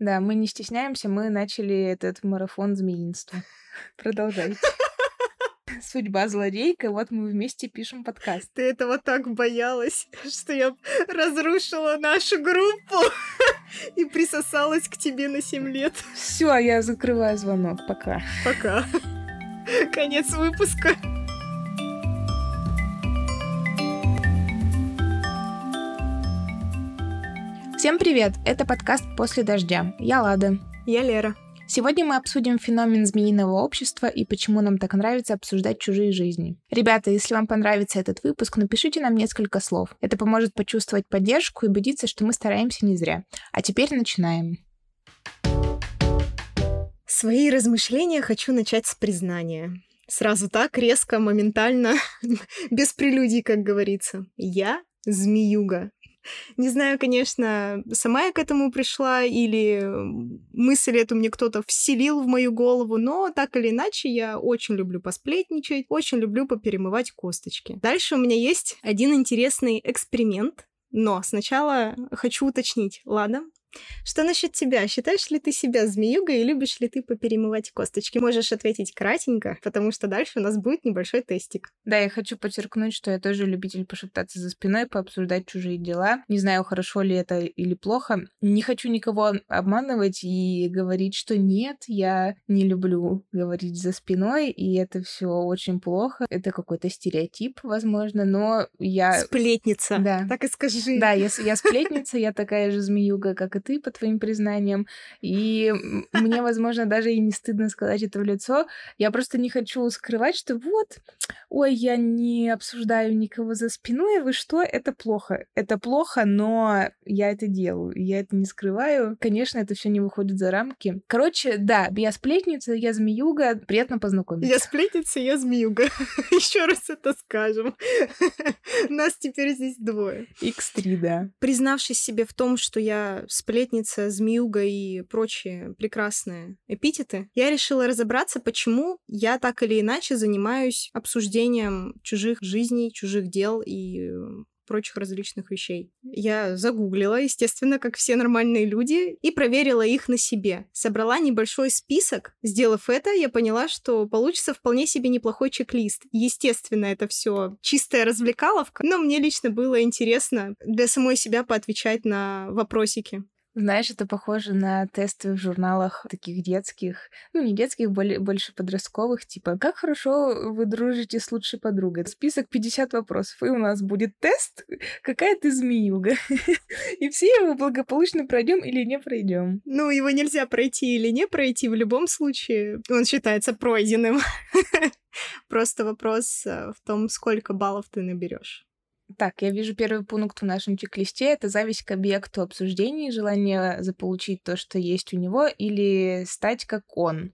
Да, мы не стесняемся, мы начали этот марафон змеинства. Продолжайте. Судьба злодейка, вот мы вместе пишем подкаст. Ты этого так боялась, что я разрушила нашу группу и присосалась к тебе на 7 лет. Все, я закрываю звонок. Пока. Пока. Конец выпуска. Всем привет! Это подкаст «После дождя». Я Лада. Я Лера. Сегодня мы обсудим феномен змеиного общества и почему нам так нравится обсуждать чужие жизни. Ребята, если вам понравится этот выпуск, напишите нам несколько слов. Это поможет почувствовать поддержку и убедиться, что мы стараемся не зря. А теперь начинаем. Свои размышления хочу начать с признания. Сразу так, резко, моментально, без прелюдий, как говорится. Я змеюга. Не знаю, конечно, сама я к этому пришла или мысль эту мне кто-то вселил в мою голову, но так или иначе я очень люблю посплетничать, очень люблю поперемывать косточки. Дальше у меня есть один интересный эксперимент, но сначала хочу уточнить. Ладно, что насчет тебя? Считаешь ли ты себя змеюгой и любишь ли ты поперемывать косточки? Можешь ответить кратенько, потому что дальше у нас будет небольшой тестик. Да, я хочу подчеркнуть, что я тоже любитель пошептаться за спиной, пообсуждать чужие дела. Не знаю, хорошо ли это или плохо. Не хочу никого обманывать и говорить, что нет, я не люблю говорить за спиной, и это все очень плохо. Это какой-то стереотип, возможно, но я... Сплетница. Да. Так и скажи. Да, я, я сплетница, я такая же змеюга, как и ты, по твоим признаниям. И мне, возможно, даже и не стыдно сказать это в лицо. Я просто не хочу скрывать, что вот, ой, я не обсуждаю никого за спиной, вы что, это плохо. Это плохо, но я это делаю, я это не скрываю. Конечно, это все не выходит за рамки. Короче, да, я сплетница, я змеюга, приятно познакомиться. Я сплетница, я змеюга. Еще раз это скажем. Нас теперь здесь двое. X3, да. Признавшись себе в том, что я сплетница, змеюга и прочие прекрасные эпитеты, я решила разобраться, почему я так или иначе занимаюсь обсуждением чужих жизней, чужих дел и прочих различных вещей. Я загуглила, естественно, как все нормальные люди, и проверила их на себе. Собрала небольшой список. Сделав это, я поняла, что получится вполне себе неплохой чек-лист. Естественно, это все чистая развлекаловка, но мне лично было интересно для самой себя поотвечать на вопросики. Знаешь, это похоже на тесты в журналах таких детских, ну не детских, больше подростковых, типа «Как хорошо вы дружите с лучшей подругой?» Список 50 вопросов, и у нас будет тест «Какая ты змеюга?» И все его благополучно пройдем или не пройдем. Ну, его нельзя пройти или не пройти, в любом случае он считается пройденным. Просто вопрос э, в том, сколько баллов ты наберешь. Так, я вижу первый пункт в нашем чек-листе. Это зависть к объекту обсуждений, желание заполучить то, что есть у него, или стать как он.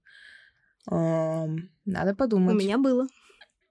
Эм, надо подумать. У меня было.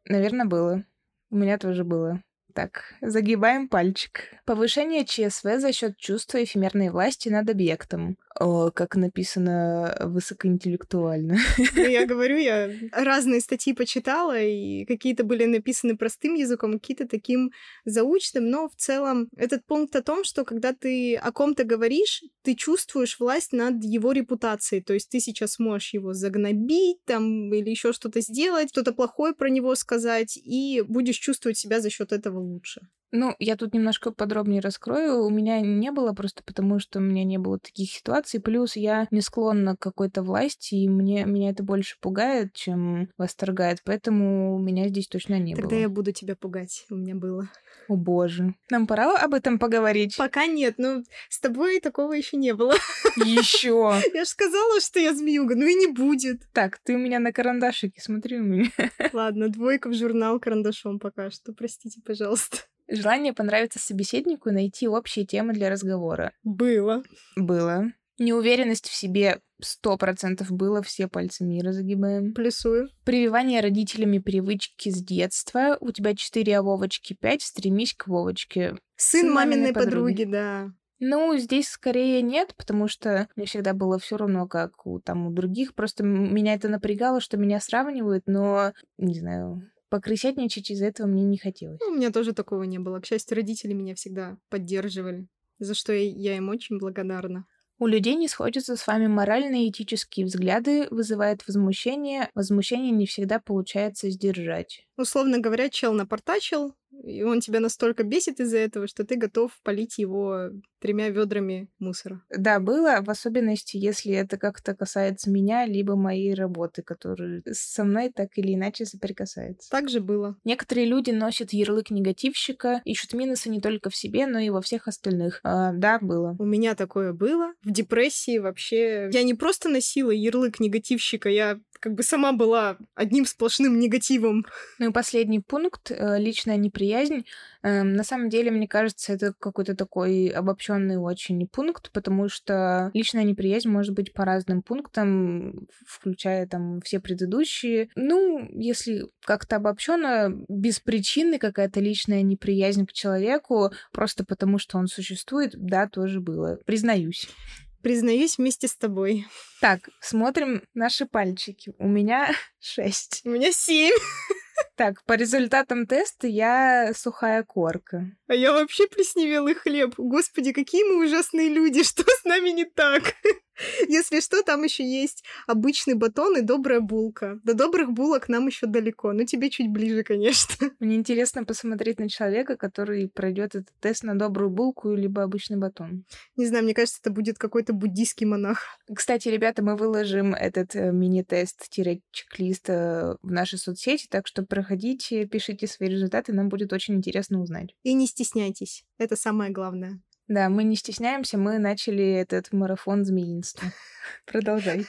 Наверное, было. У меня тоже было. Так, загибаем пальчик. Повышение ЧСВ за счет чувства эфемерной власти над объектом. О, как написано высокоинтеллектуально. Ну, я говорю, я разные статьи почитала, и какие-то были написаны простым языком, какие-то таким заучным, но в целом этот пункт о том, что когда ты о ком-то говоришь, ты чувствуешь власть над его репутацией, то есть ты сейчас можешь его загнобить там или еще что-то сделать, что-то плохое про него сказать, и будешь чувствовать себя за счет этого лучше. Ну, я тут немножко подробнее раскрою. У меня не было просто потому, что у меня не было таких ситуаций. Плюс я не склонна к какой-то власти, и мне, меня это больше пугает, чем восторгает. Поэтому у меня здесь точно не Тогда было. Тогда я буду тебя пугать. У меня было. О боже. Нам пора об этом поговорить? Пока нет, но с тобой такого еще не было. Еще. Я же сказала, что я змеюга, ну и не будет. Так, ты у меня на карандашике, смотри у меня. Ладно, двойка в журнал карандашом пока что. Простите, пожалуйста. Желание понравиться собеседнику и найти общие темы для разговора. Было. Было. Неуверенность в себе сто процентов было, все пальцы мира загибаем. Плюсую. Прививание родителями привычки с детства. У тебя четыре, а Вовочки пять. Стремись к Вовочке. Сын, Сын маминой, маминой подруги. подруги, да. Ну, здесь скорее нет, потому что мне всегда было все равно, как у, там, у других. Просто меня это напрягало, что меня сравнивают, но, не знаю, покрысятничать из-за этого мне не хотелось. Ну, у меня тоже такого не было. К счастью, родители меня всегда поддерживали, за что я им очень благодарна. У людей не сходятся с вами моральные и этические взгляды, вызывает возмущение. Возмущение не всегда получается сдержать. Условно говоря, чел напортачил, и он тебя настолько бесит из-за этого, что ты готов полить его тремя ведрами мусора. Да, было, в особенности, если это как-то касается меня, либо моей работы, которая со мной так или иначе соприкасается. Так же было. Некоторые люди носят ярлык негативщика, ищут минусы не только в себе, но и во всех остальных. А, да, было. У меня такое было. В депрессии вообще... Я не просто носила ярлык негативщика, я как бы сама была одним сплошным негативом. Ну и последний пункт э, — личная неприязнь. Эм, на самом деле, мне кажется, это какой-то такой обобщенный очень пункт, потому что личная неприязнь может быть по разным пунктам, включая там все предыдущие. Ну, если как-то обобщенно, без причины какая-то личная неприязнь к человеку, просто потому что он существует, да, тоже было. Признаюсь. Признаюсь вместе с тобой. Так, смотрим наши пальчики. У меня шесть. У меня семь. Так, по результатам теста я сухая корка. А я вообще плесневелый хлеб. Господи, какие мы ужасные люди, что с нами не так? Если что, там еще есть обычный батон и добрая булка. До добрых булок нам еще далеко, но тебе чуть ближе, конечно. Мне интересно посмотреть на человека, который пройдет этот тест на добрую булку либо обычный батон. Не знаю, мне кажется, это будет какой-то буддийский монах. Кстати, ребята, мы выложим этот э, мини-тест-чек-лист э, в наши соцсети, так что проходите, пишите свои результаты, нам будет очень интересно узнать. И не стесняйтесь, это самое главное. Да, мы не стесняемся, мы начали этот марафон змеинства. Продолжайте.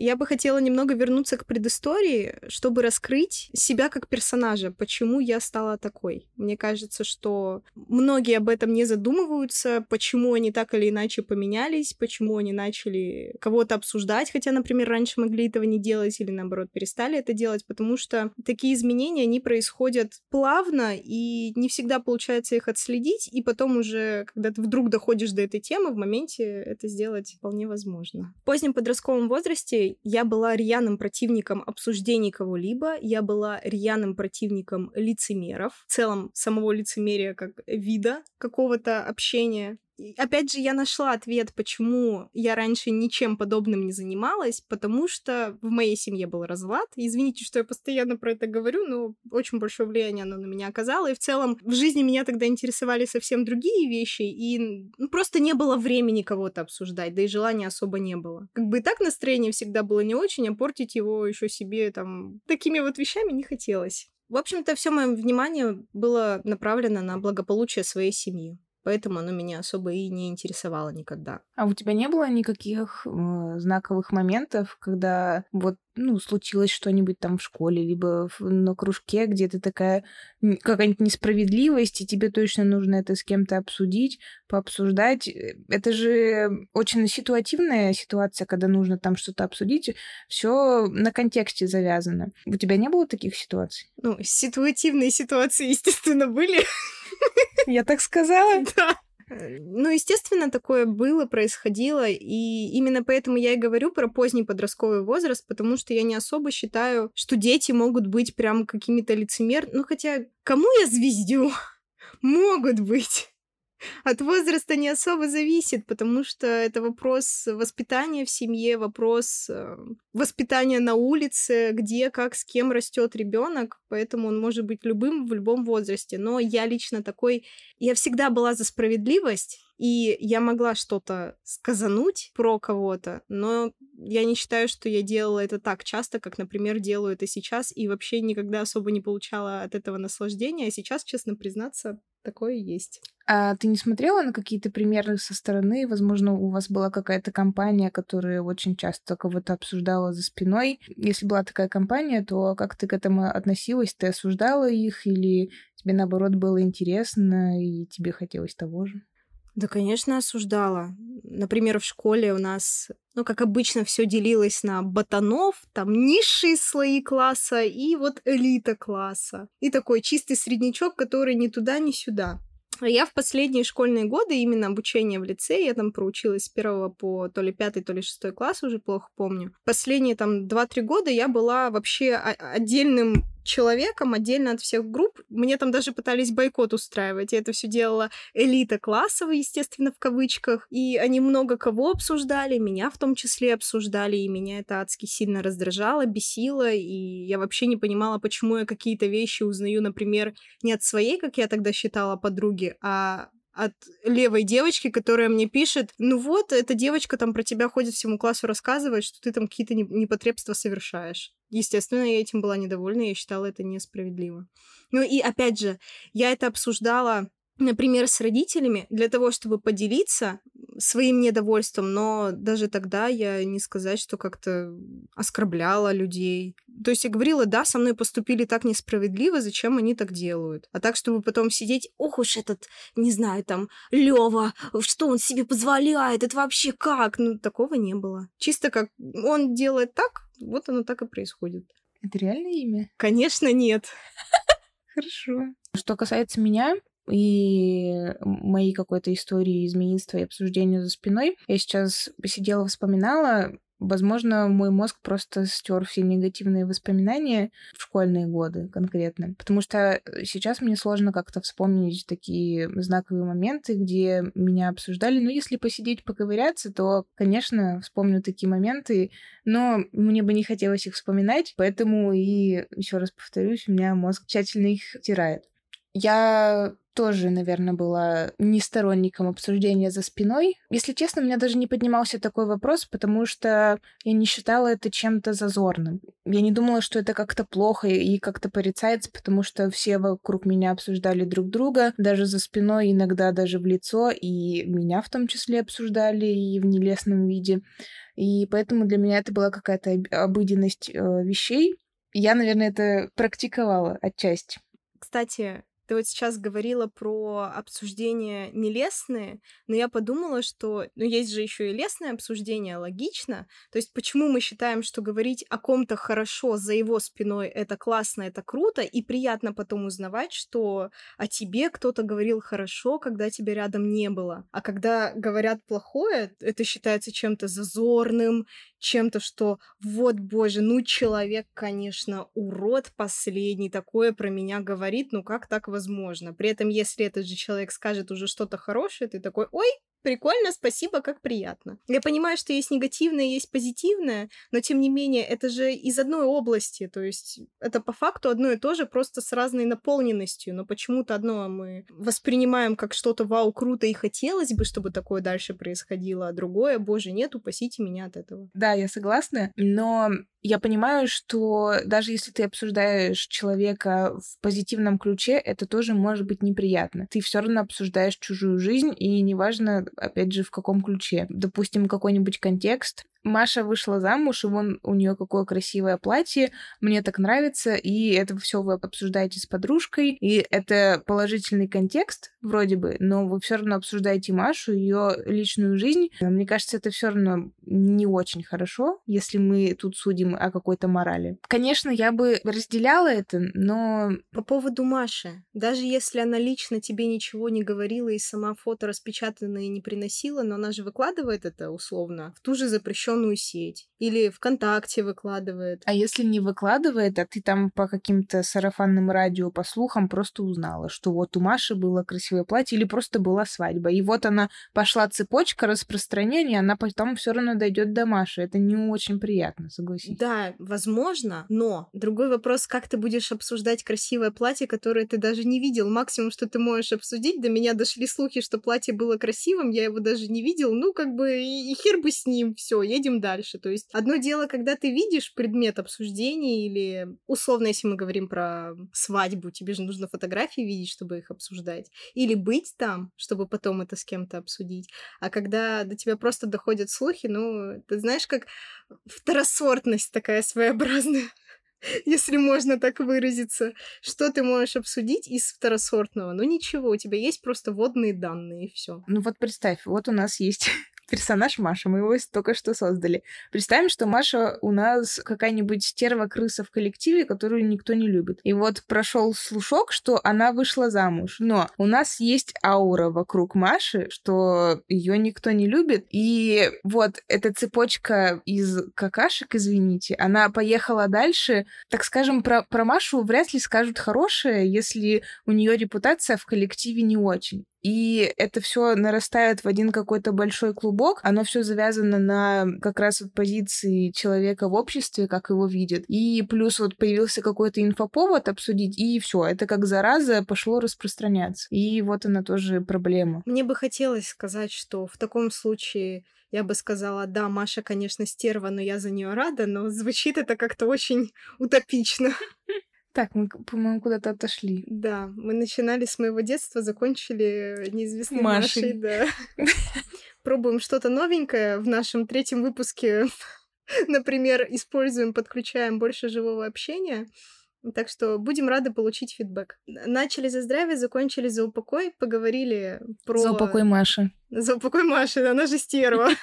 Я бы хотела немного вернуться к предыстории, чтобы раскрыть себя как персонажа, почему я стала такой. Мне кажется, что многие об этом не задумываются, почему они так или иначе поменялись, почему они начали кого-то обсуждать, хотя, например, раньше могли этого не делать или, наоборот, перестали это делать, потому что такие изменения, они происходят плавно, и не всегда получается их отследить, и потом уже, когда ты вдруг доходишь до этой темы, в моменте это сделать вполне возможно. В позднем подростковом возрасте я была рьяным противником обсуждений кого-либо, я была рьяным противником лицемеров, в целом самого лицемерия как вида какого-то общения опять же, я нашла ответ, почему я раньше ничем подобным не занималась, потому что в моей семье был разлад. Извините, что я постоянно про это говорю, но очень большое влияние оно на меня оказало. И в целом в жизни меня тогда интересовали совсем другие вещи, и ну, просто не было времени кого-то обсуждать, да и желания особо не было. Как бы и так настроение всегда было не очень, а портить его еще себе там такими вот вещами не хотелось. В общем-то, все мое внимание было направлено на благополучие своей семьи поэтому оно меня особо и не интересовало никогда. А у тебя не было никаких э, знаковых моментов, когда вот ну, случилось что-нибудь там в школе, либо на кружке, где ты такая какая-нибудь несправедливость, и тебе точно нужно это с кем-то обсудить, пообсуждать. Э, это же очень ситуативная ситуация, когда нужно там что-то обсудить. Все на контексте завязано. У тебя не было таких ситуаций? Ну, ситуативные ситуации, естественно, были. Я так сказала? Да. Ну, естественно, такое было, происходило, и именно поэтому я и говорю про поздний подростковый возраст, потому что я не особо считаю, что дети могут быть прям какими-то лицемер... Ну, хотя, кому я звездю? Могут быть. От возраста не особо зависит, потому что это вопрос воспитания в семье, вопрос э, воспитания на улице, где, как, с кем растет ребенок, поэтому он может быть любым в любом возрасте. Но я лично такой, я всегда была за справедливость, и я могла что-то сказануть про кого-то, но я не считаю, что я делала это так часто, как, например, делаю это сейчас, и вообще никогда особо не получала от этого наслаждения, а сейчас, честно признаться, такое есть. А ты не смотрела на какие-то примеры со стороны? Возможно, у вас была какая-то компания, которая очень часто кого-то обсуждала за спиной. Если была такая компания, то как ты к этому относилась? Ты осуждала их или тебе, наоборот, было интересно и тебе хотелось того же? Да, конечно, осуждала. Например, в школе у нас, ну, как обычно, все делилось на ботанов, там низшие слои класса и вот элита класса. И такой чистый среднячок, который ни туда, ни сюда. Я в последние школьные годы, именно обучение в лице, я там проучилась с первого по то ли пятый, то ли шестой класс, уже плохо помню. Последние там два-три года я была вообще отдельным человеком, отдельно от всех групп. Мне там даже пытались бойкот устраивать. Я это все делала элита классовая, естественно, в кавычках. И они много кого обсуждали, меня в том числе обсуждали, и меня это адски сильно раздражало, бесило, и я вообще не понимала, почему я какие-то вещи узнаю, например, не от своей, как я тогда считала, подруги, а от левой девочки, которая мне пишет, ну вот, эта девочка там про тебя ходит всему классу, рассказывает, что ты там какие-то непотребства совершаешь. Естественно, я этим была недовольна, я считала это несправедливо. Ну и опять же, я это обсуждала например, с родителями для того, чтобы поделиться своим недовольством, но даже тогда я не сказать, что как-то оскорбляла людей. То есть я говорила, да, со мной поступили так несправедливо, зачем они так делают? А так, чтобы потом сидеть, ох уж этот, не знаю, там, Лева, что он себе позволяет, это вообще как? Ну, такого не было. Чисто как он делает так, вот оно так и происходит. Это реальное имя? Конечно, нет. Хорошо. Что касается меня, и моей какой-то истории измениться и обсуждения за спиной. Я сейчас посидела, вспоминала, Возможно, мой мозг просто стер все негативные воспоминания в школьные годы конкретно. Потому что сейчас мне сложно как-то вспомнить такие знаковые моменты, где меня обсуждали. Но если посидеть, поковыряться, то, конечно, вспомню такие моменты, но мне бы не хотелось их вспоминать, поэтому и еще раз повторюсь, у меня мозг тщательно их стирает. Я тоже, наверное, была не сторонником обсуждения за спиной. Если честно, у меня даже не поднимался такой вопрос, потому что я не считала это чем-то зазорным. Я не думала, что это как-то плохо и как-то порицается, потому что все вокруг меня обсуждали друг друга, даже за спиной, иногда даже в лицо, и меня в том числе обсуждали и в нелестном виде. И поэтому для меня это была какая-то обыденность э, вещей. Я, наверное, это практиковала отчасти. Кстати, ты вот сейчас говорила про обсуждения нелестные, но я подумала, что ну, есть же еще и лестное обсуждение, логично. То есть почему мы считаем, что говорить о ком-то хорошо за его спиной это классно, это круто, и приятно потом узнавать, что о тебе кто-то говорил хорошо, когда тебя рядом не было. А когда говорят плохое, это считается чем-то зазорным, чем-то, что вот, боже, ну человек, конечно, урод последний, такое про меня говорит, ну как так возможно? При этом, если этот же человек скажет уже что-то хорошее, ты такой, ой, прикольно, спасибо, как приятно. Я понимаю, что есть негативное, есть позитивное, но тем не менее, это же из одной области, то есть это по факту одно и то же, просто с разной наполненностью, но почему-то одно мы воспринимаем как что-то вау, круто и хотелось бы, чтобы такое дальше происходило, а другое, боже, нет, упасите меня от этого. Да, я согласна, но я понимаю, что даже если ты обсуждаешь человека в позитивном ключе, это тоже может быть неприятно. Ты все равно обсуждаешь чужую жизнь, и неважно, опять же, в каком ключе. Допустим, какой-нибудь контекст, Маша вышла замуж, и вон у нее какое красивое платье, мне так нравится, и это все вы обсуждаете с подружкой, и это положительный контекст, вроде бы, но вы все равно обсуждаете Машу, ее личную жизнь. Мне кажется, это все равно не очень хорошо, если мы тут судим о какой-то морали. Конечно, я бы разделяла это, но... По поводу Маши, даже если она лично тебе ничего не говорила и сама фото распечатанное не приносила, но она же выкладывает это условно в ту же запрещенную социальную сеть или ВКонтакте выкладывает. А если не выкладывает, а ты там по каким-то сарафанным радио, по слухам просто узнала, что вот у Маши было красивое платье или просто была свадьба, и вот она пошла цепочка распространения, она потом все равно дойдет до Маши. Это не очень приятно, согласись. Да, возможно, но другой вопрос, как ты будешь обсуждать красивое платье, которое ты даже не видел. Максимум, что ты можешь обсудить, до меня дошли слухи, что платье было красивым, я его даже не видел, ну, как бы, и хер бы с ним, все, едем едем дальше. То есть одно дело, когда ты видишь предмет обсуждения или, условно, если мы говорим про свадьбу, тебе же нужно фотографии видеть, чтобы их обсуждать. Или быть там, чтобы потом это с кем-то обсудить. А когда до тебя просто доходят слухи, ну, ты знаешь, как второсортность такая своеобразная если можно так выразиться. Что ты можешь обсудить из второсортного? Ну ничего, у тебя есть просто водные данные и все. Ну вот представь, вот у нас есть персонаж Маша, мы его только что создали. Представим, что Маша у нас какая-нибудь стерва-крыса в коллективе, которую никто не любит. И вот прошел слушок, что она вышла замуж. Но у нас есть аура вокруг Маши, что ее никто не любит. И вот эта цепочка из какашек, извините, она поехала дальше. Так скажем, про, про Машу вряд ли скажут хорошее, если у нее репутация в коллективе не очень. И это все нарастает в один какой-то большой клубок. Оно все завязано на как раз вот позиции человека в обществе, как его видят. И плюс вот появился какой-то инфоповод обсудить, и все, это как зараза пошло распространяться. И вот она тоже проблема. Мне бы хотелось сказать, что в таком случае я бы сказала, да, Маша, конечно, стерва, но я за нее рада, но звучит это как-то очень утопично. Так, мы, по-моему, куда-то отошли. Да, мы начинали с моего детства, закончили неизвестной Машей, Машей да. Пробуем что-то новенькое в нашем третьем выпуске. Например, используем, подключаем больше живого общения. Так что будем рады получить фидбэк. Начали за здравие, закончили за упокой, поговорили про... За упокой Маши. За упокой Маши, она же стерва.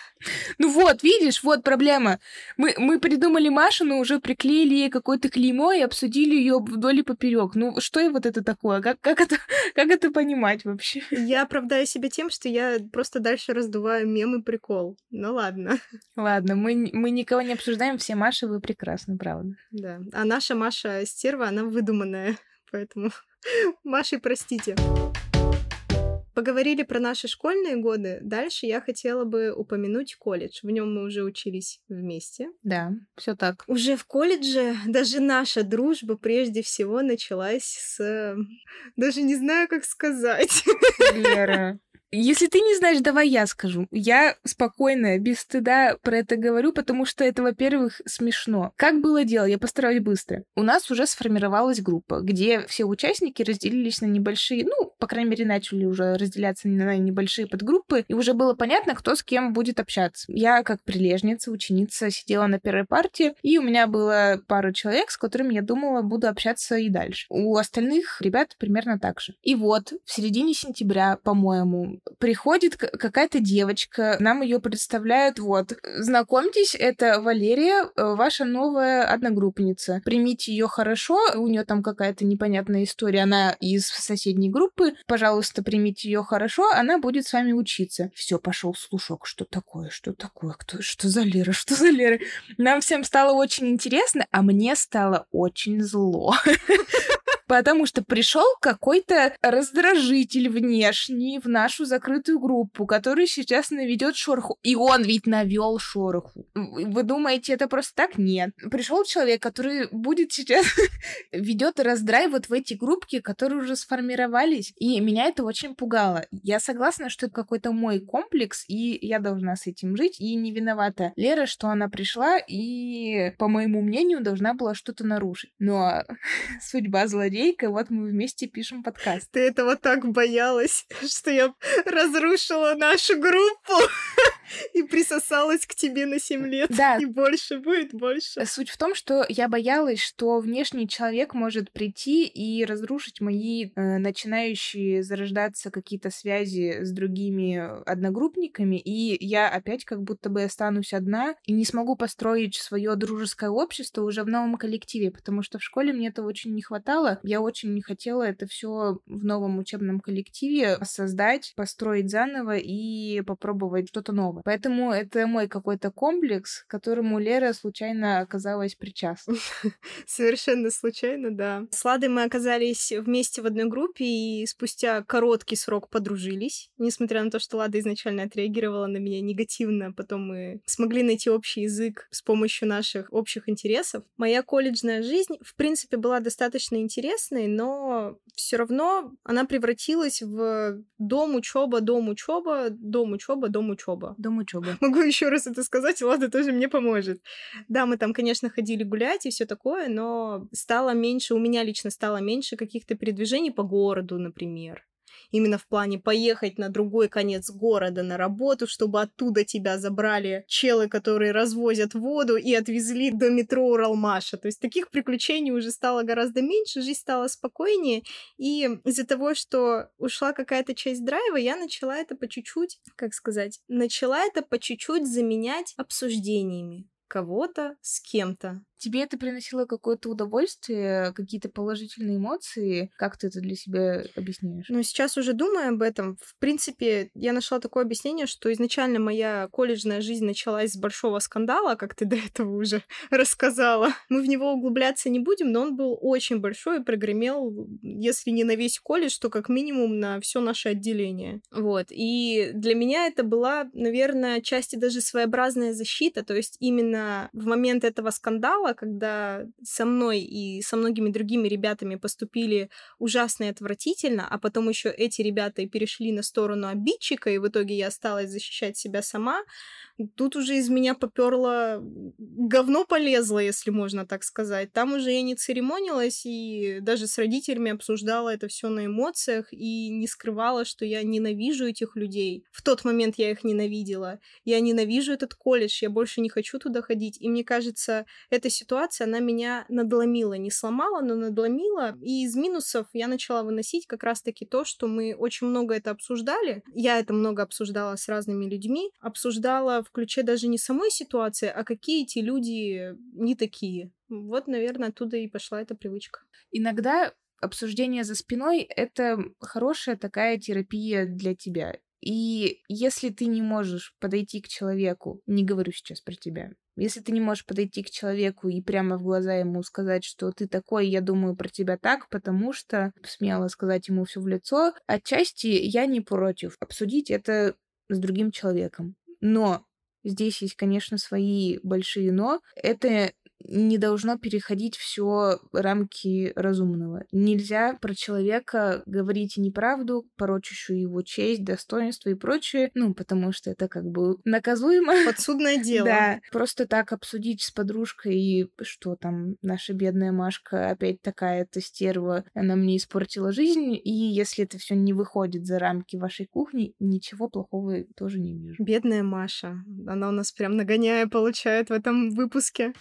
Ну вот, видишь, вот проблема. Мы, мы придумали Машу, но уже приклеили ей какое-то клеймо и обсудили ее вдоль и поперек. Ну что и вот это такое? Как, как, это, как это понимать вообще? Я оправдаю себя тем, что я просто дальше раздуваю мем и прикол. Ну ладно. Ладно, мы, мы никого не обсуждаем, все Маши, вы прекрасны, правда. Да, а наша Маша стерва, она выдуманная, поэтому Машей простите. Поговорили про наши школьные годы. Дальше я хотела бы упомянуть колледж. В нем мы уже учились вместе. Да, все так. Уже в колледже даже наша дружба прежде всего началась с... Даже не знаю, как сказать. Лера. Если ты не знаешь, давай я скажу. Я спокойно, без стыда про это говорю, потому что это, во-первых, смешно. Как было дело? Я постараюсь быстро. У нас уже сформировалась группа, где все участники разделились на небольшие, ну, по крайней мере, начали уже разделяться на небольшие подгруппы, и уже было понятно, кто с кем будет общаться. Я, как прилежница, ученица, сидела на первой партии, и у меня было пару человек, с которыми я думала, буду общаться и дальше. У остальных ребят примерно так же. И вот, в середине сентября, по-моему, приходит какая-то девочка, нам ее представляют, вот, знакомьтесь, это Валерия, э, ваша новая одногруппница. Примите ее хорошо, у нее там какая-то непонятная история, она из соседней группы, пожалуйста, примите ее хорошо, она будет с вами учиться. Все, пошел слушок, что такое, что такое, кто, что за Лера, что за Лера. Нам всем стало очень интересно, а мне стало очень зло. потому что пришел какой-то раздражитель внешний в нашу закрытую группу, который сейчас наведет шороху. И он ведь навел шороху. Вы думаете, это просто так? Нет. Пришел человек, который будет сейчас ведет раздрай вот в эти группки, которые уже сформировались. И меня это очень пугало. Я согласна, что это какой-то мой комплекс, и я должна с этим жить, и не виновата Лера, что она пришла и, по моему мнению, должна была что-то нарушить. Но судьба злодея злодейка, вот мы вместе пишем подкаст. Ты этого так боялась, что я разрушила нашу группу и присосалась к тебе на 7 лет. Да. И больше будет, больше. Суть в том, что я боялась, что внешний человек может прийти и разрушить мои э, начинающие зарождаться какие-то связи с другими одногруппниками, и я опять как будто бы останусь одна и не смогу построить свое дружеское общество уже в новом коллективе, потому что в школе мне этого очень не хватало. Я очень не хотела это все в новом учебном коллективе создать, построить заново и попробовать что-то новое. Поэтому это мой какой-то комплекс, к которому Лера случайно оказалась причастна. Совершенно случайно, да. С Ладой мы оказались вместе в одной группе и спустя короткий срок подружились. Несмотря на то, что Лада изначально отреагировала на меня негативно, потом мы смогли найти общий язык с помощью наших общих интересов. Моя колледжная жизнь, в принципе, была достаточно интересной, но все равно она превратилась в дом учеба, дом учеба, дом учеба, дом учеба. Дом учеба. Могу еще раз это сказать, и Лада тоже мне поможет. Да, мы там, конечно, ходили гулять и все такое, но стало меньше, у меня лично стало меньше каких-то передвижений по городу, например Именно в плане поехать на другой конец города на работу, чтобы оттуда тебя забрали челы, которые развозят воду и отвезли до метро Уралмаша. То есть таких приключений уже стало гораздо меньше, жизнь стала спокойнее. И из-за того, что ушла какая-то часть драйва, я начала это по чуть-чуть, как сказать, начала это по чуть-чуть заменять обсуждениями кого-то с кем-то. Тебе это приносило какое-то удовольствие, какие-то положительные эмоции? Как ты это для себя объясняешь? Ну, сейчас уже думаю об этом. В принципе, я нашла такое объяснение, что изначально моя колледжная жизнь началась с большого скандала, как ты до этого уже рассказала. Мы в него углубляться не будем, но он был очень большой и прогремел, если не на весь колледж, то как минимум на все наше отделение. Вот. И для меня это была, наверное, части даже своеобразная защита. То есть именно в момент этого скандала когда со мной и со многими другими ребятами поступили ужасно и отвратительно, а потом еще эти ребята и перешли на сторону обидчика, и в итоге я осталась защищать себя сама, Тут уже из меня поперло говно полезло, если можно так сказать. Там уже я не церемонилась и даже с родителями обсуждала это все на эмоциях и не скрывала, что я ненавижу этих людей. В тот момент я их ненавидела. Я ненавижу этот колледж, я больше не хочу туда ходить. И мне кажется, эта ситуация, она меня надломила. Не сломала, но надломила. И из минусов я начала выносить как раз-таки то, что мы очень много это обсуждали. Я это много обсуждала с разными людьми. Обсуждала в ключе даже не самой ситуации, а какие эти люди не такие. Вот, наверное, оттуда и пошла эта привычка. Иногда обсуждение за спиной — это хорошая такая терапия для тебя. И если ты не можешь подойти к человеку, не говорю сейчас про тебя, если ты не можешь подойти к человеку и прямо в глаза ему сказать, что ты такой, я думаю про тебя так, потому что смело сказать ему все в лицо, отчасти я не против обсудить это с другим человеком. Но Здесь есть, конечно, свои большие но. Это не должно переходить все рамки разумного. Нельзя про человека говорить неправду, порочащую его честь, достоинство и прочее, ну, потому что это как бы наказуемо. Подсудное дело. Да. Просто так обсудить с подружкой, и что там, наша бедная Машка опять такая-то стерва, она мне испортила жизнь, и если это все не выходит за рамки вашей кухни, ничего плохого тоже не вижу. Бедная Маша. Она у нас прям нагоняя получает в этом выпуске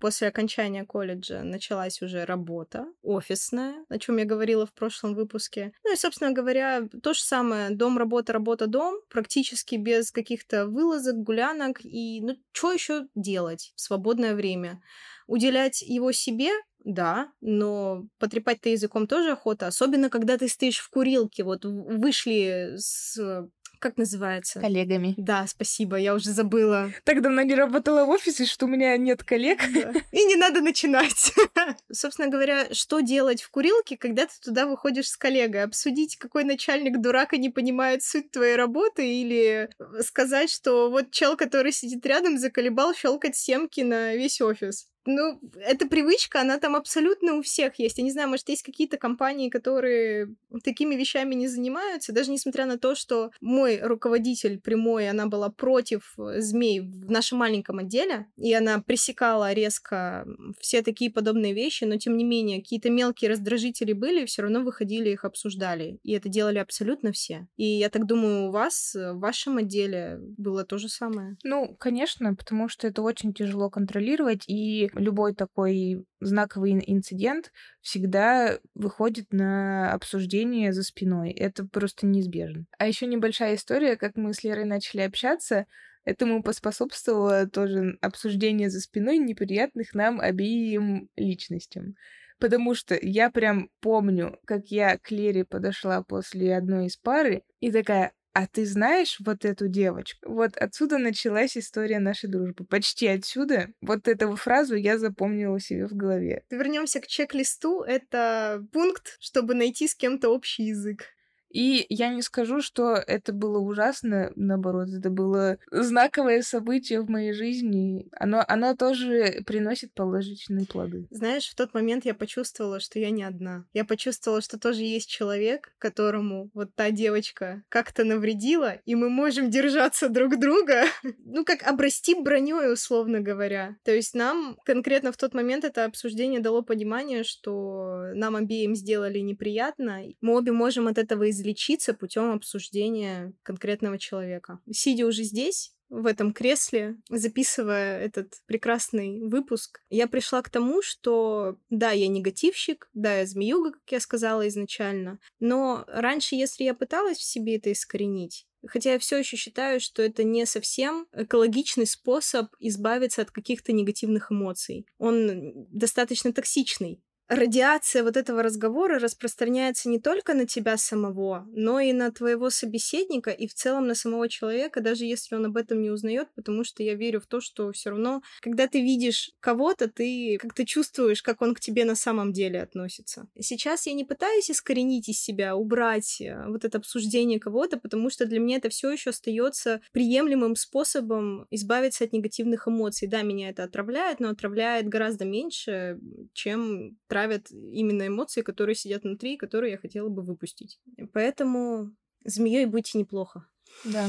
после окончания колледжа началась уже работа офисная, о чем я говорила в прошлом выпуске. Ну и, собственно говоря, то же самое. Дом, работа, работа, дом. Практически без каких-то вылазок, гулянок. И, ну, что еще делать в свободное время? Уделять его себе да, но потрепать-то языком тоже охота, особенно когда ты стоишь в курилке, вот вышли с как называется? Коллегами. Да, спасибо, я уже забыла. Так давно не работала в офисе, что у меня нет коллег. Да. И не надо начинать. Собственно говоря, что делать в курилке, когда ты туда выходишь с коллегой? Обсудить, какой начальник дурак и не понимает суть твоей работы, или сказать, что вот чел, который сидит рядом, заколебал щелкать семки на весь офис. Ну, эта привычка, она там абсолютно у всех есть. Я не знаю, может, есть какие-то компании, которые такими вещами не занимаются, даже несмотря на то, что мой руководитель прямой, она была против э, змей в нашем маленьком отделе, и она пресекала резко все такие подобные вещи, но тем не менее, какие-то мелкие раздражители были, все равно выходили, их обсуждали. И это делали абсолютно все. И я так думаю, у вас, э, в вашем отделе было то же самое. Ну, конечно, потому что это очень тяжело контролировать, и любой такой знаковый инцидент всегда выходит на обсуждение за спиной. Это просто неизбежно. А еще небольшая история, как мы с Лерой начали общаться. Этому поспособствовало тоже обсуждение за спиной неприятных нам обеим личностям. Потому что я прям помню, как я к Лере подошла после одной из пары и такая, а ты знаешь вот эту девочку? Вот отсюда началась история нашей дружбы. Почти отсюда. Вот эту фразу я запомнила себе в голове. Вернемся к чек-листу. Это пункт, чтобы найти с кем-то общий язык. И я не скажу, что это было ужасно, наоборот, это было знаковое событие в моей жизни. Оно, оно тоже приносит положительные плоды. Знаешь, в тот момент я почувствовала, что я не одна. Я почувствовала, что тоже есть человек, которому вот та девочка как-то навредила, и мы можем держаться друг друга, ну, как обрасти броней, условно говоря. То есть нам конкретно в тот момент это обсуждение дало понимание, что нам обеим сделали неприятно. Мы обе можем от этого излечиться путем обсуждения конкретного человека. Сидя уже здесь, в этом кресле, записывая этот прекрасный выпуск, я пришла к тому, что да, я негативщик, да, я змеюга, как я сказала изначально, но раньше, если я пыталась в себе это искоренить, Хотя я все еще считаю, что это не совсем экологичный способ избавиться от каких-то негативных эмоций. Он достаточно токсичный радиация вот этого разговора распространяется не только на тебя самого, но и на твоего собеседника и в целом на самого человека, даже если он об этом не узнает, потому что я верю в то, что все равно, когда ты видишь кого-то, ты как-то чувствуешь, как он к тебе на самом деле относится. Сейчас я не пытаюсь искоренить из себя, убрать э, вот это обсуждение кого-то, потому что для меня это все еще остается приемлемым способом избавиться от негативных эмоций. Да, меня это отравляет, но отравляет гораздо меньше, чем травят именно эмоции, которые сидят внутри, которые я хотела бы выпустить. Поэтому змеей будьте неплохо. Да.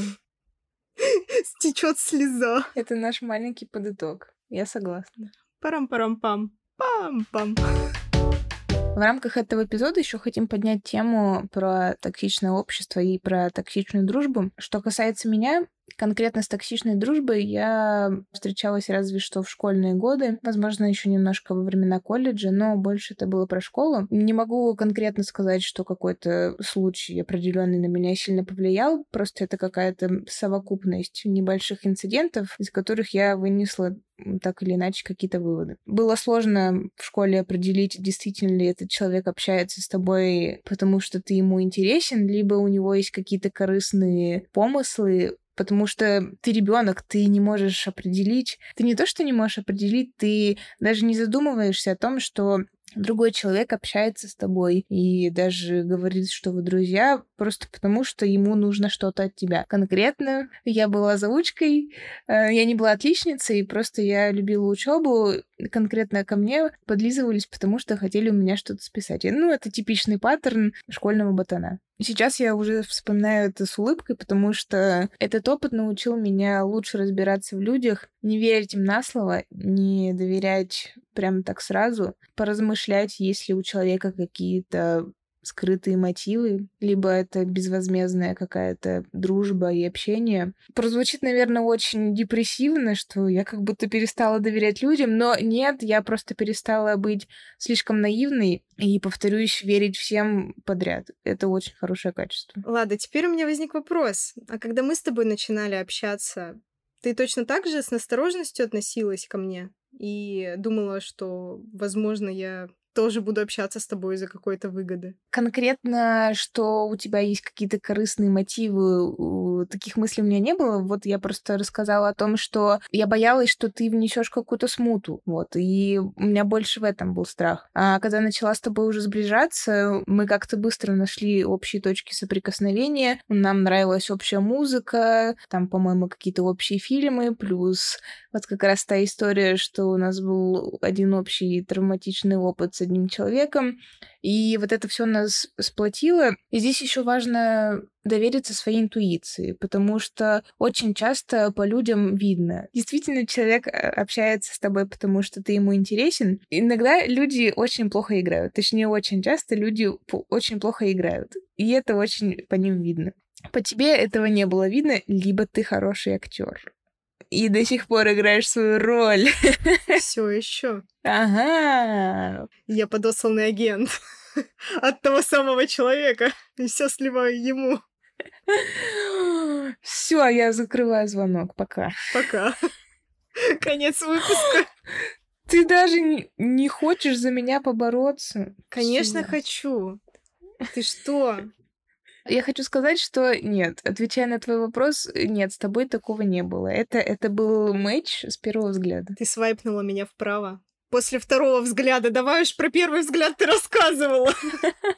Стечет слеза. Это наш маленький подыток. Я согласна. Парам-парам-пам. Пам-пам. В рамках этого эпизода еще хотим поднять тему про токсичное общество и про токсичную дружбу. Что касается меня, Конкретно с токсичной дружбой я встречалась разве что в школьные годы, возможно, еще немножко во времена колледжа, но больше это было про школу. Не могу конкретно сказать, что какой-то случай определенный на меня сильно повлиял, просто это какая-то совокупность небольших инцидентов, из которых я вынесла так или иначе какие-то выводы. Было сложно в школе определить, действительно ли этот человек общается с тобой, потому что ты ему интересен, либо у него есть какие-то корыстные помыслы, потому что ты ребенок, ты не можешь определить, ты не то, что не можешь определить, ты даже не задумываешься о том, что другой человек общается с тобой и даже говорит, что вы друзья, просто потому что ему нужно что-то от тебя. Конкретно я была заучкой, э, я не была отличницей, просто я любила учебу. Конкретно ко мне подлизывались, потому что хотели у меня что-то списать. Ну, это типичный паттерн школьного ботана. Сейчас я уже вспоминаю это с улыбкой, потому что этот опыт научил меня лучше разбираться в людях, не верить им на слово, не доверять прямо так сразу, поразмышлять, есть ли у человека какие-то скрытые мотивы, либо это безвозмездная какая-то дружба и общение. Прозвучит, наверное, очень депрессивно, что я как будто перестала доверять людям, но нет, я просто перестала быть слишком наивной и, повторюсь, верить всем подряд. Это очень хорошее качество. Ладно, теперь у меня возник вопрос. А когда мы с тобой начинали общаться, ты точно так же с настороженностью относилась ко мне? И думала, что, возможно, я тоже буду общаться с тобой из-за какой-то выгоды. Конкретно, что у тебя есть какие-то корыстные мотивы, таких мыслей у меня не было. Вот я просто рассказала о том, что я боялась, что ты внесешь какую-то смуту. Вот, и у меня больше в этом был страх. А когда начала с тобой уже сближаться, мы как-то быстро нашли общие точки соприкосновения. Нам нравилась общая музыка, там, по-моему, какие-то общие фильмы, плюс вот как раз та история, что у нас был один общий травматичный опыт с одним человеком, и вот это все нас сплотило. И здесь еще важно довериться своей интуиции, потому что очень часто по людям видно. Действительно, человек э, общается с тобой, потому что ты ему интересен. Иногда люди очень плохо играют. Точнее, очень часто люди очень плохо играют. И это очень по ним видно. По тебе этого не было видно, либо ты хороший актер и до сих пор играешь свою роль. Все еще. Ага. Я подосланный агент от того самого человека. И все сливаю ему. Все, я закрываю звонок. Пока. Пока. Конец выпуска. Ты даже не, не хочешь за меня побороться? Конечно, Все. хочу. Ты что? Я хочу сказать, что нет, отвечая на твой вопрос, нет, с тобой такого не было. Это, это был матч с первого взгляда. Ты свайпнула меня вправо. После второго взгляда. Давай уж про первый взгляд ты рассказывала.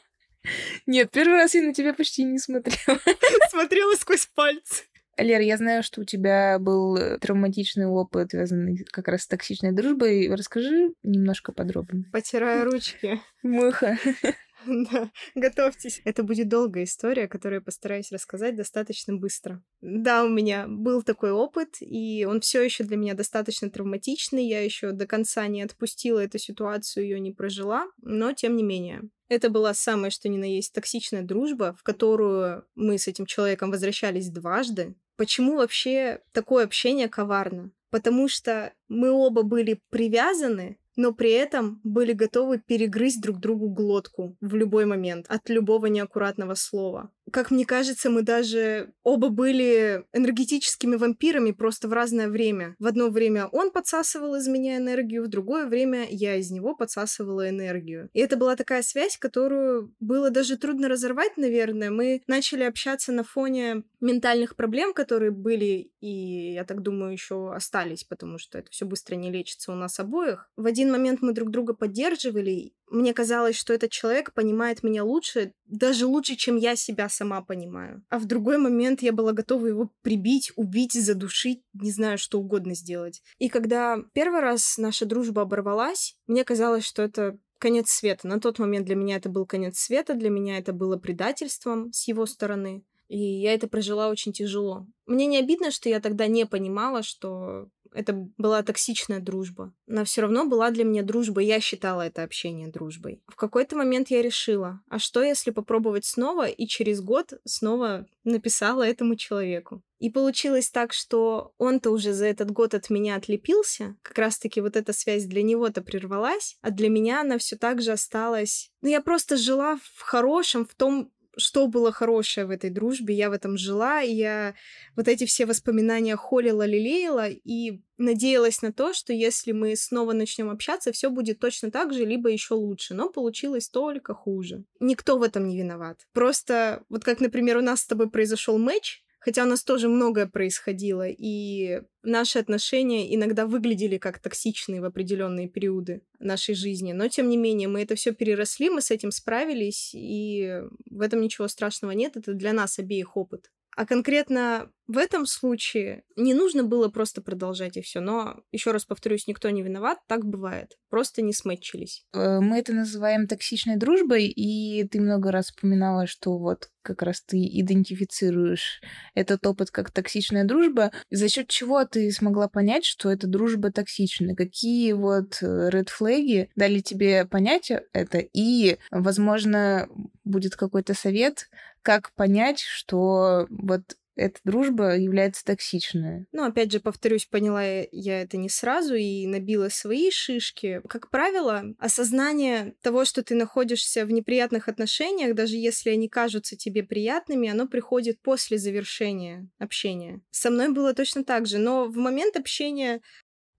Нет, первый раз я на тебя почти не смотрела. Смотрела сквозь пальцы. Лер, я знаю, что у тебя был э, травматичный опыт, связанный как раз с токсичной дружбой. Расскажи немножко подробнее. Потирая ручки. Мыха. Готовьтесь. Это будет долгая история, которую я постараюсь рассказать достаточно быстро. Да, у меня был такой опыт, и он все еще для меня достаточно травматичный. Я еще до конца не отпустила эту ситуацию, ее не прожила, но тем не менее. Это была самая, что ни на есть, токсичная дружба, в которую мы с этим человеком возвращались дважды. Почему вообще такое общение коварно? Потому что мы оба были привязаны но при этом были готовы перегрызть друг другу глотку в любой момент от любого неаккуратного слова. Как мне кажется, мы даже оба были энергетическими вампирами просто в разное время. В одно время он подсасывал из меня энергию, в другое время я из него подсасывала энергию. И это была такая связь, которую было даже трудно разорвать, наверное. Мы начали общаться на фоне ментальных проблем, которые были и, я так думаю, еще остались, потому что это все быстро не лечится у нас обоих. В один момент мы друг друга поддерживали, мне казалось, что этот человек понимает меня лучше, даже лучше, чем я себя сама понимаю. А в другой момент я была готова его прибить, убить, задушить, не знаю, что угодно сделать. И когда первый раз наша дружба оборвалась, мне казалось, что это конец света. На тот момент для меня это был конец света, для меня это было предательством с его стороны. И я это прожила очень тяжело. Мне не обидно, что я тогда не понимала, что это была токсичная дружба. Но все равно была для меня дружба, я считала это общение дружбой. В какой-то момент я решила, а что если попробовать снова, и через год снова написала этому человеку. И получилось так, что он-то уже за этот год от меня отлепился. Как раз-таки вот эта связь для него-то прервалась, а для меня она все так же осталась. Ну, я просто жила в хорошем, в том что было хорошее в этой дружбе, я в этом жила, и я вот эти все воспоминания холила, лелеяла, и надеялась на то, что если мы снова начнем общаться, все будет точно так же, либо еще лучше. Но получилось только хуже. Никто в этом не виноват. Просто, вот как, например, у нас с тобой произошел матч, Хотя у нас тоже многое происходило, и наши отношения иногда выглядели как токсичные в определенные периоды нашей жизни. Но, тем не менее, мы это все переросли, мы с этим справились, и в этом ничего страшного нет. Это для нас обеих опыт. А конкретно в этом случае не нужно было просто продолжать и все. Но, еще раз повторюсь, никто не виноват, так бывает. Просто не смэтчились. Э, мы это называем токсичной дружбой, и ты много раз упоминала, что вот как раз ты идентифицируешь этот опыт как токсичная дружба. За счет чего ты смогла понять, что эта дружба токсичная? Какие вот ред флаги дали тебе понять это? И, возможно, будет какой-то совет, как понять, что вот эта дружба является токсичной. Ну, опять же, повторюсь, поняла я это не сразу и набила свои шишки. Как правило, осознание того, что ты находишься в неприятных отношениях, даже если они кажутся тебе приятными, оно приходит после завершения общения. Со мной было точно так же, но в момент общения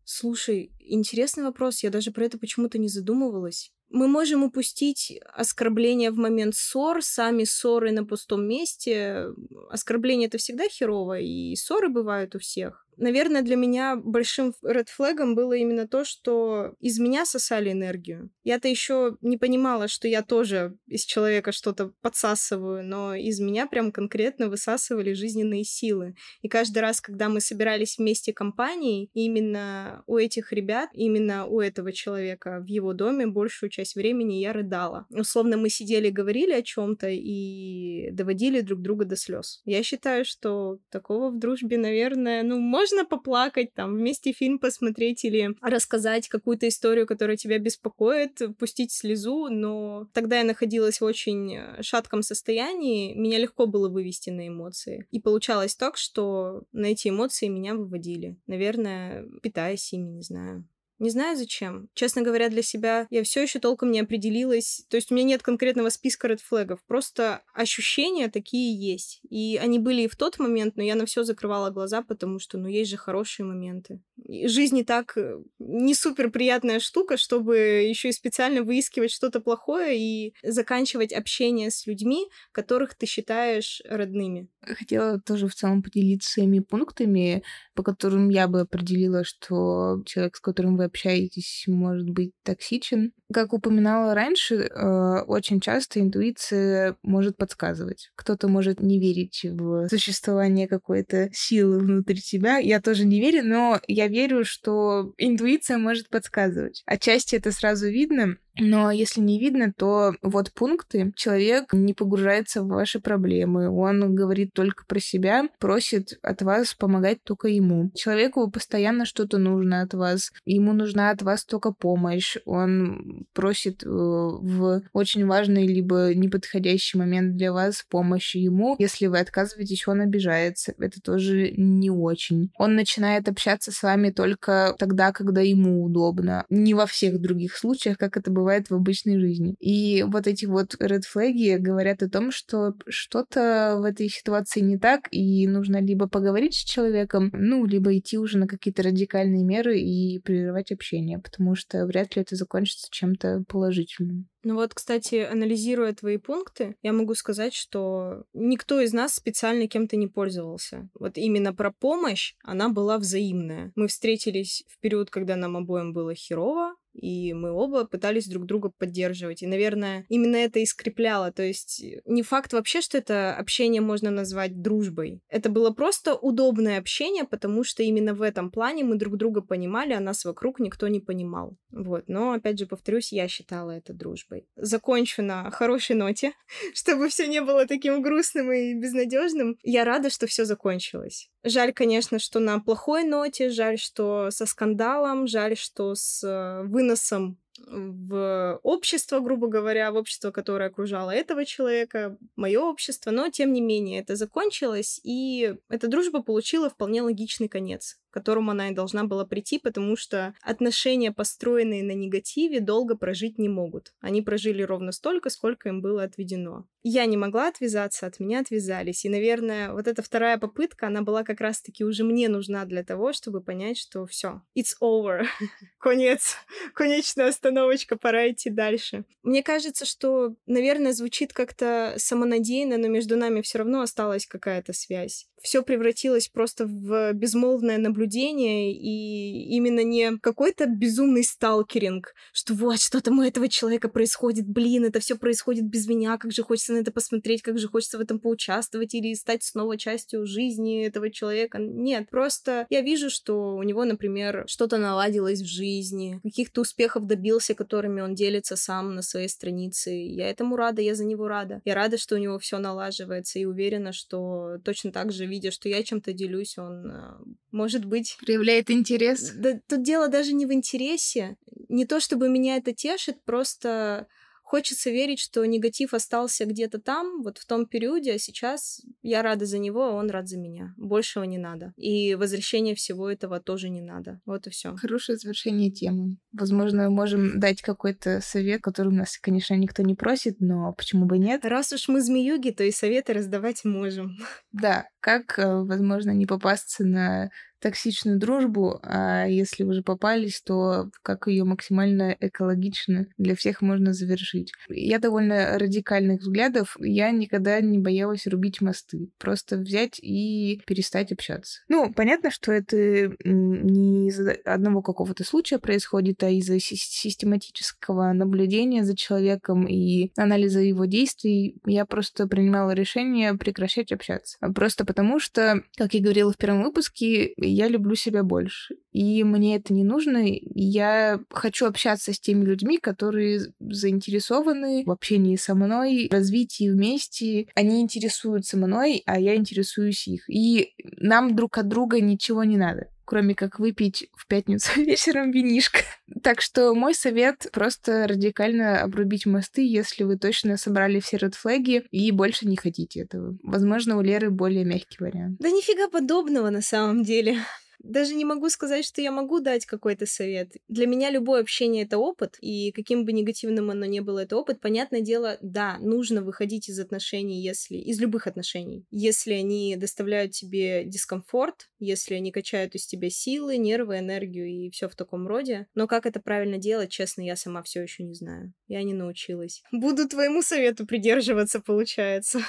Слушай, интересный вопрос, я даже про это почему-то не задумывалась. Мы можем упустить оскорбление в момент ссор, сами ссоры на пустом месте. Оскорбление это всегда херово, и ссоры бывают у всех. Наверное, для меня большим редфлегом было именно то, что из меня сосали энергию. Я-то еще не понимала, что я тоже из человека что-то подсасываю, но из меня прям конкретно высасывали жизненные силы. И каждый раз, когда мы собирались вместе компанией, именно у этих ребят, именно у этого человека в его доме большую часть времени я рыдала. Условно, мы сидели, говорили о чем-то и доводили друг друга до слез. Я считаю, что такого в дружбе, наверное, ну, может можно поплакать, там, вместе фильм посмотреть или рассказать какую-то историю, которая тебя беспокоит, пустить слезу, но тогда я находилась в очень э, шатком состоянии, меня легко было вывести на эмоции. И получалось так, что на эти эмоции меня выводили. Наверное, питаясь ими, не знаю. Не знаю зачем. Честно говоря, для себя я все еще толком не определилась. То есть у меня нет конкретного списка редфлегов. Просто ощущения такие есть. И они были и в тот момент, но я на все закрывала глаза, потому что, ну, есть же хорошие моменты. Жизнь не так э, не супер приятная штука, чтобы еще и специально выискивать что-то плохое и заканчивать общение с людьми, которых ты считаешь родными. Хотела тоже в целом поделиться своими пунктами, по которым я бы определила, что человек, с которым вы общаетесь, может быть токсичен. Как упоминала раньше, э, очень часто интуиция может подсказывать. Кто-то может не верить в существование какой-то силы внутри себя. Я тоже не верю, но я верю, что интуиция может подсказывать. Отчасти это сразу видно, но если не видно, то вот пункты. Человек не погружается в ваши проблемы. Он говорит только про себя, просит от вас помогать только ему. Человеку постоянно что-то нужно от вас. Ему нужна от вас только помощь. Он просит э, в очень важный либо неподходящий момент для вас помощи ему. Если вы отказываетесь, он обижается. Это тоже не очень. Он начинает общаться с вами только тогда, когда ему удобно. Не во всех других случаях, как это было бывает в обычной жизни. И вот эти вот red флаги говорят о том, что что-то в этой ситуации не так, и нужно либо поговорить с человеком, ну, либо идти уже на какие-то радикальные меры и прерывать общение, потому что вряд ли это закончится чем-то положительным. Ну вот, кстати, анализируя твои пункты, я могу сказать, что никто из нас специально кем-то не пользовался. Вот именно про помощь она была взаимная. Мы встретились в период, когда нам обоим было херово, и мы оба пытались друг друга поддерживать. И, наверное, именно это и скрепляло. То есть не факт вообще, что это общение можно назвать дружбой. Это было просто удобное общение, потому что именно в этом плане мы друг друга понимали, а нас вокруг никто не понимал. Вот. Но, опять же, повторюсь, я считала это дружбой. Закончу на хорошей ноте, чтобы все не было таким грустным и безнадежным. Я рада, что все закончилось. Жаль, конечно, что на плохой ноте, жаль, что со скандалом, жаль, что с э, выносом в общество, грубо говоря, в общество, которое окружало этого человека, мое общество, но тем не менее это закончилось, и эта дружба получила вполне логичный конец которому она и должна была прийти, потому что отношения, построенные на негативе, долго прожить не могут. Они прожили ровно столько, сколько им было отведено. Я не могла отвязаться, от меня отвязались. И, наверное, вот эта вторая попытка, она была как раз-таки уже мне нужна для того, чтобы понять, что все, it's over. Конец. Конечная остановочка, пора идти дальше. Мне кажется, что, наверное, звучит как-то самонадеянно, но между нами все равно осталась какая-то связь. Все превратилось просто в безмолвное наблюдение и именно не какой-то безумный сталкеринг, что вот, что-то у этого человека происходит, блин, это все происходит без меня, как же хочется на это посмотреть, как же хочется в этом поучаствовать или стать снова частью жизни этого человека. Нет, просто я вижу, что у него, например, что-то наладилось в жизни, каких-то успехов добился, которыми он делится сам на своей странице. Я этому рада, я за него рада. Я рада, что у него все налаживается и уверена, что точно так же, видя, что я чем-то делюсь, он э, может быть... Проявляет интерес. Да, тут дело даже не в интересе. Не то, чтобы меня это тешит, просто Хочется верить, что негатив остался где-то там, вот в том периоде, а сейчас я рада за него, а он рад за меня. Большего не надо. И возвращение всего этого тоже не надо. Вот и все. Хорошее завершение темы. Возможно, можем дать какой-то совет, который у нас, конечно, никто не просит, но почему бы нет? Раз уж мы змеюги, то и советы раздавать можем. Да, как, э, возможно, не попасться на токсичную дружбу, а если уже попались, то как ее максимально экологично для всех можно завершить. Я довольно радикальных взглядов, я никогда не боялась рубить мосты, просто взять и перестать общаться. Ну, понятно, что это не из-за одного какого-то случая происходит, а из-за систематического наблюдения за человеком и анализа его действий. Я просто принимала решение прекращать общаться. Просто потому что, как я говорила в первом выпуске, я люблю себя больше. И мне это не нужно. Я хочу общаться с теми людьми, которые заинтересованы в общении со мной, в развитии вместе. Они интересуются мной, а я интересуюсь их. И нам друг от друга ничего не надо кроме как выпить в пятницу вечером винишко. Так что мой совет просто радикально обрубить мосты, если вы точно собрали все редфлаги и больше не хотите этого. Возможно, у Леры более мягкий вариант. Да нифига подобного на самом деле даже не могу сказать, что я могу дать какой-то совет. Для меня любое общение — это опыт, и каким бы негативным оно ни было, это опыт. Понятное дело, да, нужно выходить из отношений, если... из любых отношений. Если они доставляют тебе дискомфорт, если они качают из тебя силы, нервы, энергию и все в таком роде. Но как это правильно делать, честно, я сама все еще не знаю. Я не научилась. Буду твоему совету придерживаться, получается.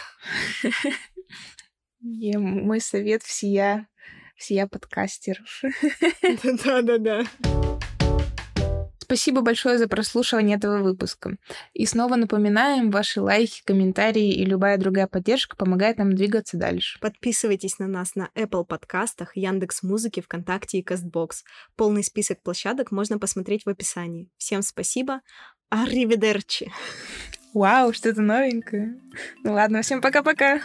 Мой совет всея всея подкастер. Да-да-да. Спасибо большое за прослушивание этого выпуска. И снова напоминаем, ваши лайки, комментарии и любая другая поддержка помогает нам двигаться дальше. Подписывайтесь на нас на Apple подкастах, Яндекс Музыке, ВКонтакте и Кастбокс. Полный список площадок можно посмотреть в описании. Всем спасибо. Арриведерчи. Вау, что-то новенькое. Ну ладно, всем пока-пока.